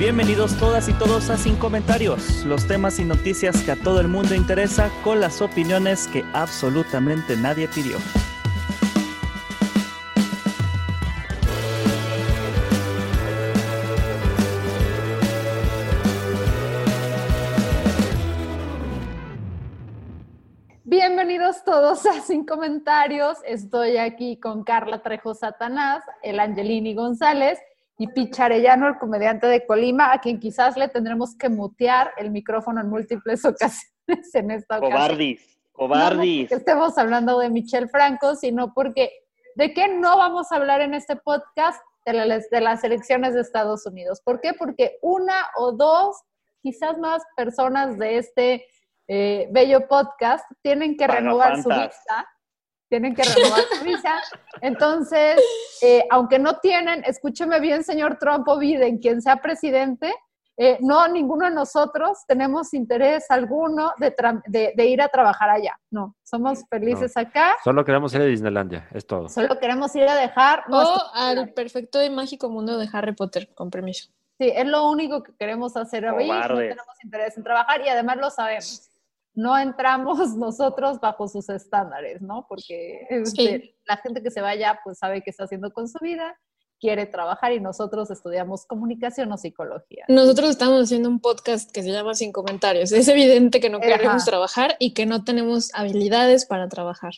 Bienvenidos todas y todos a Sin Comentarios, los temas y noticias que a todo el mundo interesa con las opiniones que absolutamente nadie pidió. Bienvenidos todos a Sin Comentarios. Estoy aquí con Carla Trejo Satanás, el Angelini González y Picharellano, el comediante de Colima, a quien quizás le tendremos que mutear el micrófono en múltiples ocasiones en esta ocasión. Cobardis, cobardis. No porque estemos hablando de Michel Franco, sino porque ¿de qué no vamos a hablar en este podcast? De, la- de las elecciones de Estados Unidos. ¿Por qué? Porque una o dos, quizás más personas de este eh, bello podcast tienen que renovar su Pagafantas. Tienen que renovar su visa. Entonces, eh, aunque no tienen, escúcheme bien, señor Trump o Biden, quien sea presidente, eh, no, ninguno de nosotros tenemos interés alguno de, de- de ir a trabajar allá. No, somos felices acá. Solo queremos ir a Disneylandia, es todo. Solo queremos ir a dejar O nuestro- al perfecto y mágico mundo de Harry Potter, con permiso. Sí, es lo único que queremos hacer hoy. No tenemos interés en trabajar y además lo sabemos. No entramos nosotros bajo sus estándares, ¿no? Porque este, Sí. la gente que se vaya, pues sabe qué está haciendo con su vida, quiere trabajar y nosotros estudiamos comunicación o psicología. Nosotros estamos haciendo un podcast que se llama Sin Comentarios. Es evidente que no Ajá. queremos trabajar y que no tenemos habilidades para trabajar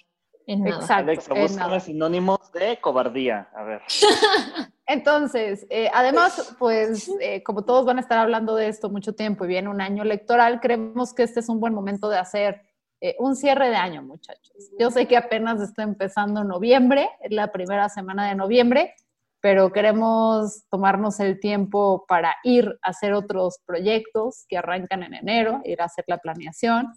en nada. Exacto. Alexa, nada. sinónimos de cobardía. A ver. Entonces, eh, además, pues eh, como todos van a estar hablando de esto mucho tiempo y viene un año electoral, creemos que este es un buen momento de hacer eh, un cierre de año, muchachos. Yo sé que apenas está empezando noviembre, es la primera semana de noviembre, pero queremos tomarnos el tiempo para ir a hacer otros proyectos que arrancan en enero, ir a hacer la planeación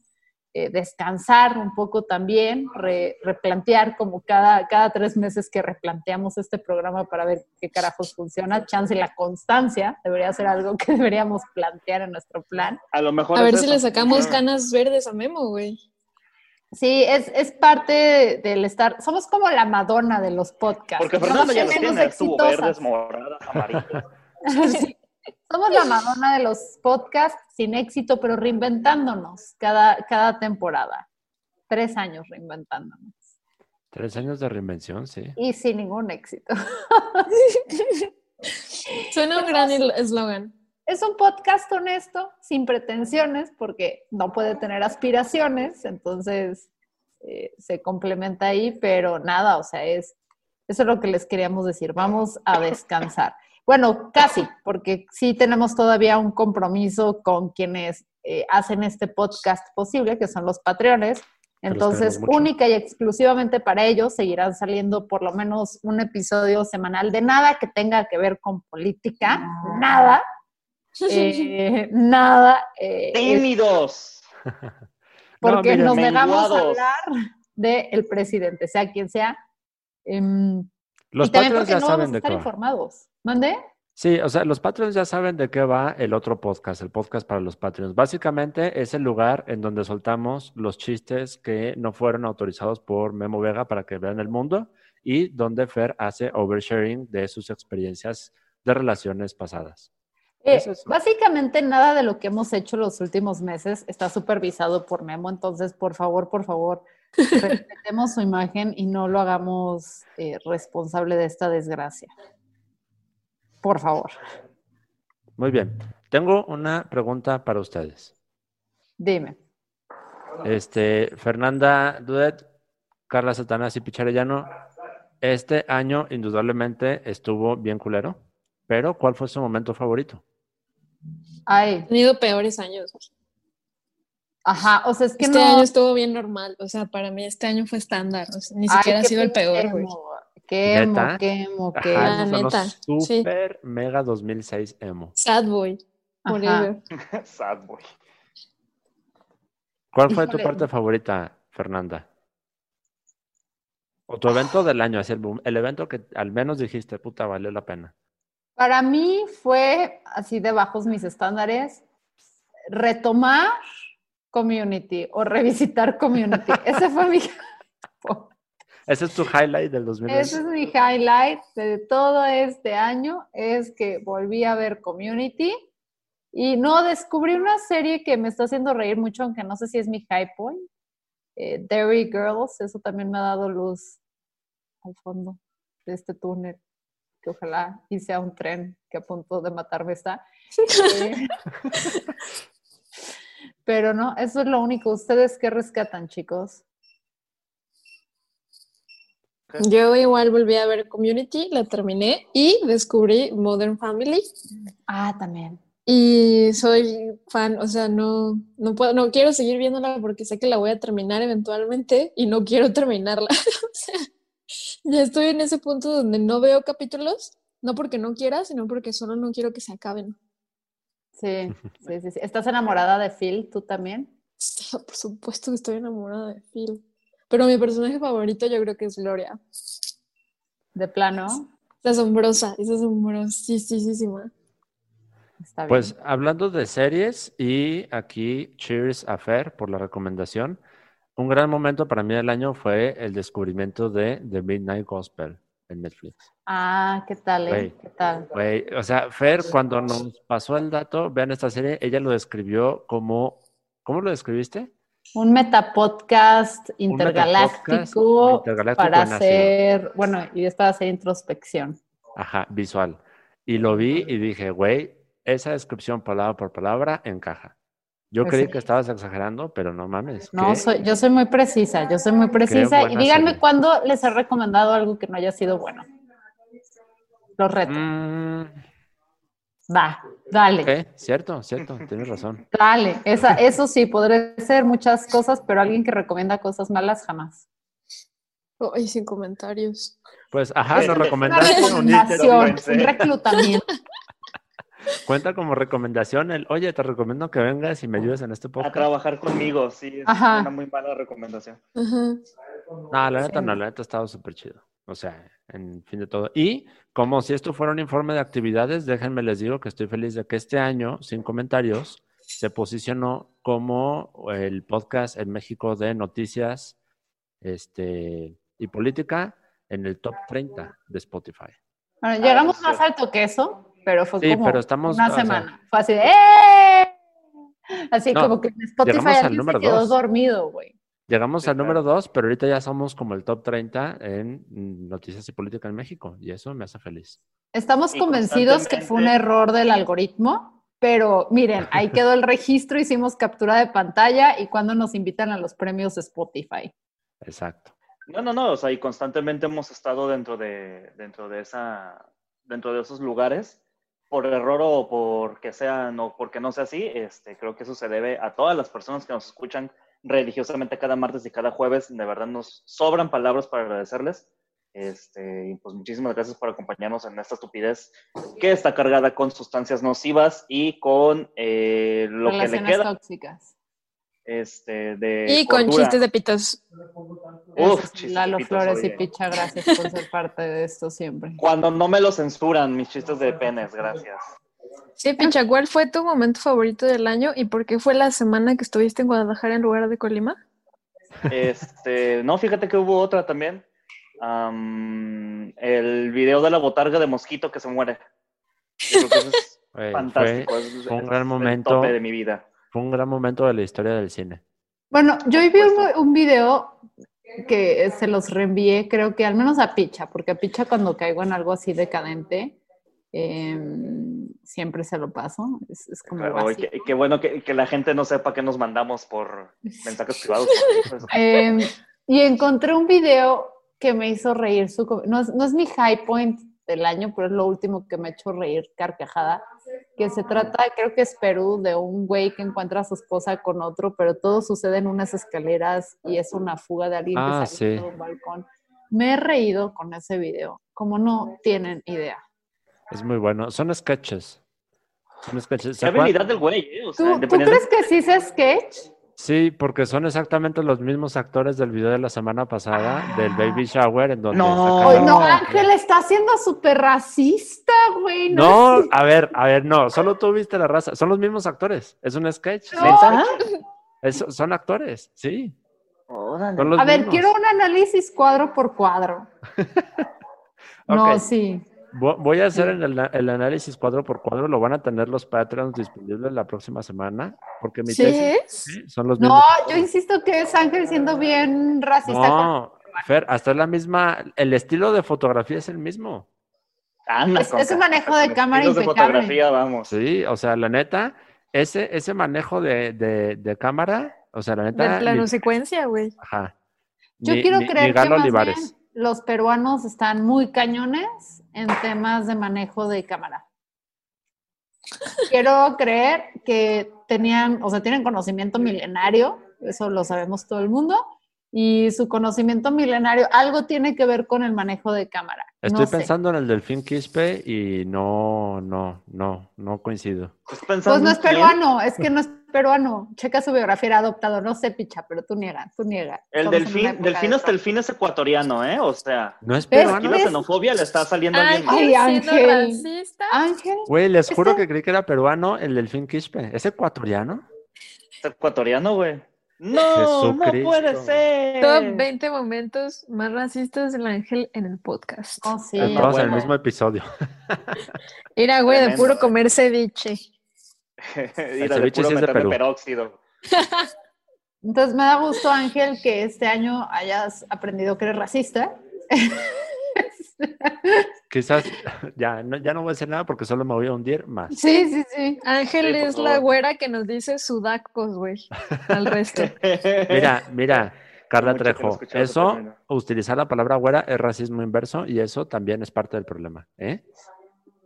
eh, descansar un poco también, re- replantear como cada, cada tres meses que replanteamos este programa para ver qué carajos funciona. Chance y la constancia debería ser algo que deberíamos plantear en nuestro plan. A lo mejor. A ver es si eso. le sacamos canas verdes a Memo, güey. Sí, es, es parte del estar, somos como la Madonna de los podcasts. Porque Fernando ya lo Somos tiene, exitosas. verdes, moradas, amarillas. Sí. Somos la Madonna de los podcasts sin éxito, pero reinventándonos cada, cada temporada. Tres años reinventándonos. Tres años de reinvención, sí. Y sin ningún éxito. Suena un gran eslogan. Es un podcast honesto, sin pretensiones, porque no puede tener aspiraciones, entonces eh, se complementa ahí, pero nada, o sea, es eso es lo que les queríamos decir. Vamos a descansar. Bueno, casi, porque sí tenemos todavía un compromiso con quienes eh, hacen este podcast posible, que son los patreones. los Entonces, única y exclusivamente para ellos seguirán saliendo por lo menos un episodio semanal de nada que tenga que ver con política, nada, eh, nada, eh, ¡Tímidos! porque nos negamos a hablar del presidente, sea quien sea. em, Los y Patreons ya no saben de estar qué va. informados. ¿Mande? Sí, o sea, los Patreons ya saben de qué va el otro podcast, el podcast para los Patreons. Básicamente es el lugar en donde soltamos los chistes que no fueron autorizados por Memo Vega para que vean el mundo y donde Fer hace oversharing de sus experiencias de relaciones pasadas. Eh, Es básicamente nada de lo que hemos hecho los últimos meses está supervisado por Memo, entonces por favor, por favor, respetemos su imagen y no lo hagamos eh, responsable de esta desgracia. Por favor, Muy bien. Tengo una pregunta para ustedes. dime. Este, Fernanda Dudet, Carla Satanás y Picharellano, este año indudablemente estuvo bien culero, pero ¿cuál fue su momento favorito? Ay, He tenido peores años. Ajá, o sea, es que Este no. año estuvo bien normal. O sea, para mí este año fue estándar. o sea, ni Ay, siquiera ha sido el peor, güey. emo, Qué emo, qué emo, qué Ajá, neta, sí. super mega 2006 emo. Sad boy. Sad boy. ¿Cuál fue tu parte favorita, Fernanda? O tu evento del año, así el, boom- el evento que al menos dijiste, puta, valió la pena. Para mí fue así de bajos mis estándares retomar community o revisitar community. Ese fue mi Ese es tu highlight del ese 2020. es mi highlight de todo este año es que volví a ver community y no descubrí una serie que me está haciendo reír mucho, aunque no sé si es mi high point. Eh, Dairy Girls, eso también me ha dado luz al fondo de este túnel, que ojalá y sea un tren que a punto de matarme está. Eh, Pero no, eso es lo único. ¿Ustedes qué rescatan, chicos? Yo igual volví a ver Community, la terminé y descubrí Modern Family. Ah, también. Y soy fan, o sea, no, no puedo, no quiero seguir viéndola porque sé que la voy a terminar eventualmente y no quiero terminarla. o sea, ya estoy en ese punto donde no veo capítulos, no porque no quiera, sino porque solo no quiero que se acaben. Sí, sí, sí, sí. ¿Estás enamorada de Phil? ¿Tú también? Por supuesto que estoy enamorada de Phil. Pero mi personaje favorito yo creo que es Gloria. De plano. Es asombrosa, es asombrosísima. Está bien. Pues hablando de series y aquí cheers a Fer por la recomendación. Un gran momento para mí del año fue el descubrimiento de The Midnight Gospel en Netflix. Ah, ¿qué tal, eh? ¿Qué tal? Güey, o sea, Fer, cuando nos pasó el dato, vean esta serie, ella lo describió como, ¿cómo lo describiste? Un metapodcast intergaláctico, intergaláctico para hacer, bueno, y es para hacer introspección. Ajá, visual. Y lo vi y dije, güey, esa descripción palabra por palabra encaja. Yo Pues creí sí. que estabas exagerando, pero no mames. No, ¿qué? soy, yo soy muy precisa, yo soy muy precisa. Y díganme serie. cuándo les he recomendado algo que no haya sido bueno. Los reto. Mm, Va, dale, cierto, cierto, tienes razón. dale. Esa, eso sí, podré ser muchas cosas, pero alguien que recomienda cosas malas jamás. Ay, sin comentarios. Pues, ajá, nos recomendaste un reclutamiento. Cuenta como recomendación el, oye, te recomiendo que vengas y me ayudes en este A podcast. trabajar conmigo, sí, es Ajá. una muy mala recomendación. Ajá. No, la neta no, la neta ha estado súper chido. O sea, en fin de todo. Y como si esto fuera un informe de actividades, déjenme les digo que estoy feliz de que este año, sin comentarios, se posicionó como el podcast en México de noticias este, y política en el top 30 de Spotify. Bueno, llegamos sí. más alto que eso, pero fue Sí, como pero estamos, una sea- semana. Fue así de ¡eh! Así No, como que en Spotify alguien se quedó dos. dormido, güey. Llegamos Sí, al número claro. 2, pero ahorita ya somos como el top 30 en noticias y política en México. Y eso me hace feliz. Estamos Y convencidos que fue un error del algoritmo, pero miren, ahí quedó el registro, hicimos captura de pantalla y cuando nos invitan a los premios de Spotify. Exacto. No, no, no, o sea, y constantemente hemos estado dentro de, dentro de esa, dentro de esos lugares, por error o porque sean, o porque no sea así, este, creo que eso se debe a todas las personas que nos escuchan religiosamente cada martes y cada jueves, de verdad nos sobran palabras para agradecerles, este, y pues muchísimas gracias por acompañarnos en esta estupidez que está cargada con sustancias nocivas y con eh, lo que le Relaciones queda, tóxicas. Este, de Y con chistes de pitos. Uf, sí, chistes Lalo pitos, Flores y. Picha, gracias por ser parte de esto siempre. Cuando no me lo censuran, mis chistes de penes, gracias. Sí, Picha, ¿cuál fue tu momento favorito del año y por qué fue la semana que estuviste en Guadalajara en lugar de Colima? Este, no, fíjate que hubo otra también. Am, el video de la botarga de mosquito que se muere. Yo creo que eso es fantástico. fue, es- fue un es gran el momento. tope de mi vida. Fue un gran momento de la historia del cine. Bueno, yo vi un, un video que se los reenvié, creo que al menos a Picha, porque a Picha cuando caigo en algo así decadente, em, siempre se lo paso. Es, es como Pero, básico. qué, qué bueno que, que la gente no sepa que nos mandamos por mensajes privados. Em, y encontré un video que me hizo reír. Su, no, no es mi high point del año, pero es lo último que me ha hecho reír carcajada. que se trata, creo que es Perú, de un güey que encuentra a su esposa con otro, pero todo sucede en unas escaleras y es una fuga de alguien Ah, que sale sí. de un balcón. Me he reído con ese video, como no tienen idea. Es muy bueno. Son sketches. Son sketches. Qué habilidad del güey, ¿eh? O sea, ¿Tú, ¿tú crees que sí se sketch? Sí, porque son exactamente los mismos actores del video de la semana pasada, del Baby Shower, en donde No. no, Ángel está siendo súper racista, güey. No, es- a ver, a ver, no, solo tú viste la raza. Son los mismos actores. Es un sketch. No. ¿Neta? Es- son actores, sí. Órale. Son los A ver, quiero un análisis cuadro por cuadro. No, sí. Vo- Voy a hacer el, el análisis cuadro por cuadro. Lo van a tener los Patreons disponibles la próxima semana. Porque mi ¿Sí tesis es? sí, son los No, mismos. yo insisto que es Ángel siendo bien racista. con- No, Fer, hasta es la misma. El estilo de fotografía es el mismo. Anda, Es- es un manejo de cámara de impecable. fotografía, vamos. Sí, o sea, la neta, ese, ese manejo de, de, de cámara, o sea, la De neta. plano ni- secuencia, güey. Ajá. Yo Ni- quiero ni- creer ni que más Olivares. bien los peruanos están muy cañones en temas de manejo de cámara. Quiero creer que tenían, o sea, tienen conocimiento milenario, eso lo sabemos todo el mundo, y su conocimiento milenario algo tiene que ver con el manejo de cámara. Estoy No sé. pensando en el delfín Quispe y no, no, no, no coincido. Pues no es peruano, es que no es peruano. Checa su biografía, era adoptado, no sé, picha, pero tú niega, tú niega. El delfín, delfín de hasta el fin es ecuatoriano, ¿eh? O sea, No es ¿Ves? aquí peruano. la xenofobia le está saliendo a alguien Ángel Ay, Ángel. racista. Ángel, Güey, les juro que creí que era peruano el delfín Quispe. ¿Es ecuatoriano? Es ecuatoriano, güey. No, no puede ser. Top 20 momentos más racistas del ángel en el podcast. oh, sí. En el mismo episodio. Mira, güey, de puro comer ceviche. De ceviche puro sí es de Perú. peróxido. Entonces me da gusto, Ángel, que este año hayas aprendido que eres racista. Quizás ya no, ya no voy a decir nada porque solo me voy a hundir más. Sí, sí, sí. Ángel Sí, es la güera que nos dice sudacos, güey. Al resto. Mira, mira, Carla Mucho Trejo, eso, utilizar la palabra güera es racismo inverso y eso también es parte del problema, ¿eh?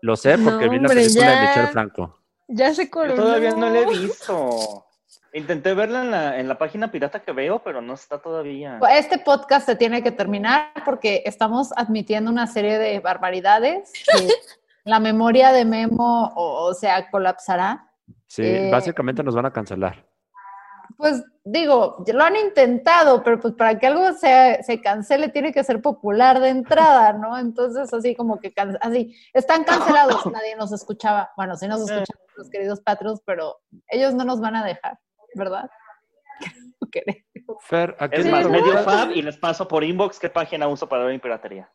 Lo sé porque No, vi la película de ya. Michelle Franco. Ya se Yo coronó. todavía no la he visto. Intenté verla en la, en la página pirata que veo, pero no está todavía. Este podcast se tiene que terminar porque estamos admitiendo una serie de barbaridades que la memoria de Memo, o, o sea, colapsará. Sí, Eh, básicamente nos van a cancelar. Pues digo, lo han intentado, pero pues para que algo se, se cancele tiene que ser popular de entrada, ¿no? Entonces así como que así, están cancelados, nadie nos escuchaba. Bueno, sí nos escuchan los queridos patrons, pero ellos no nos van a dejar, ¿verdad? Fer, ¿a Es más, medio fab y les paso por inbox qué página uso para ver mi piratería.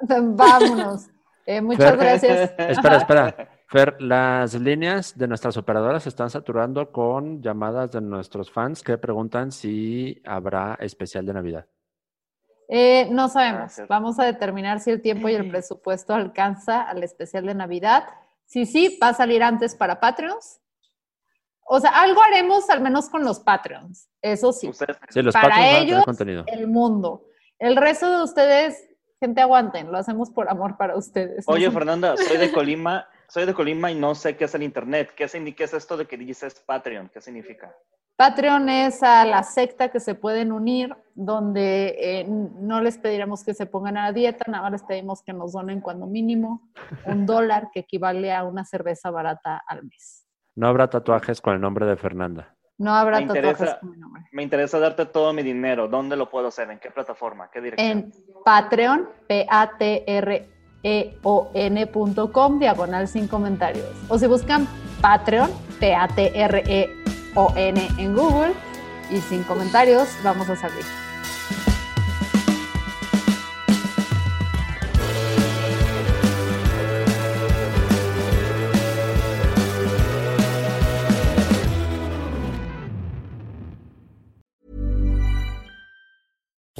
Vámonos. Eh, muchas Fer. gracias. Espera, espera. Fer, las líneas de nuestras operadoras se están saturando con llamadas de nuestros fans que preguntan si habrá especial de Navidad. Eh, no sabemos. Gracias. Vamos a determinar si el tiempo y el presupuesto alcanza al especial de Navidad. Si sí, va a salir antes para Patreons. O sea, algo haremos al menos con los Patreons. Eso sí, Ustedes- Sí, los Para patrons van a tener ellos, contenido. el mundo. El resto de ustedes, gente, aguanten. Lo hacemos por amor para ustedes. Oye, Fernanda, soy de Colima, soy de Colima y no sé qué es el internet. ¿Qué, qué es esto de que dices Patreon? ¿Qué significa? Patreon es a la secta que se pueden unir, donde eh, no les pediremos que se pongan a la dieta, nada más les pedimos que nos donen cuando mínimo un dólar, que equivale a una cerveza barata al mes. No habrá tatuajes con el nombre de Fernanda. No habrá Me tatuajes interesa- con mi nombre. Me interesa darte todo mi dinero. ¿Dónde lo puedo hacer? ¿En qué plataforma? ¿Qué dirección? En Patreon, P-A-T-R-E-O-N.com, diagonal sin comentarios. O si buscan Patreon, P-A-T-R-E-O-N en Google y sin comentarios, vamos a salir.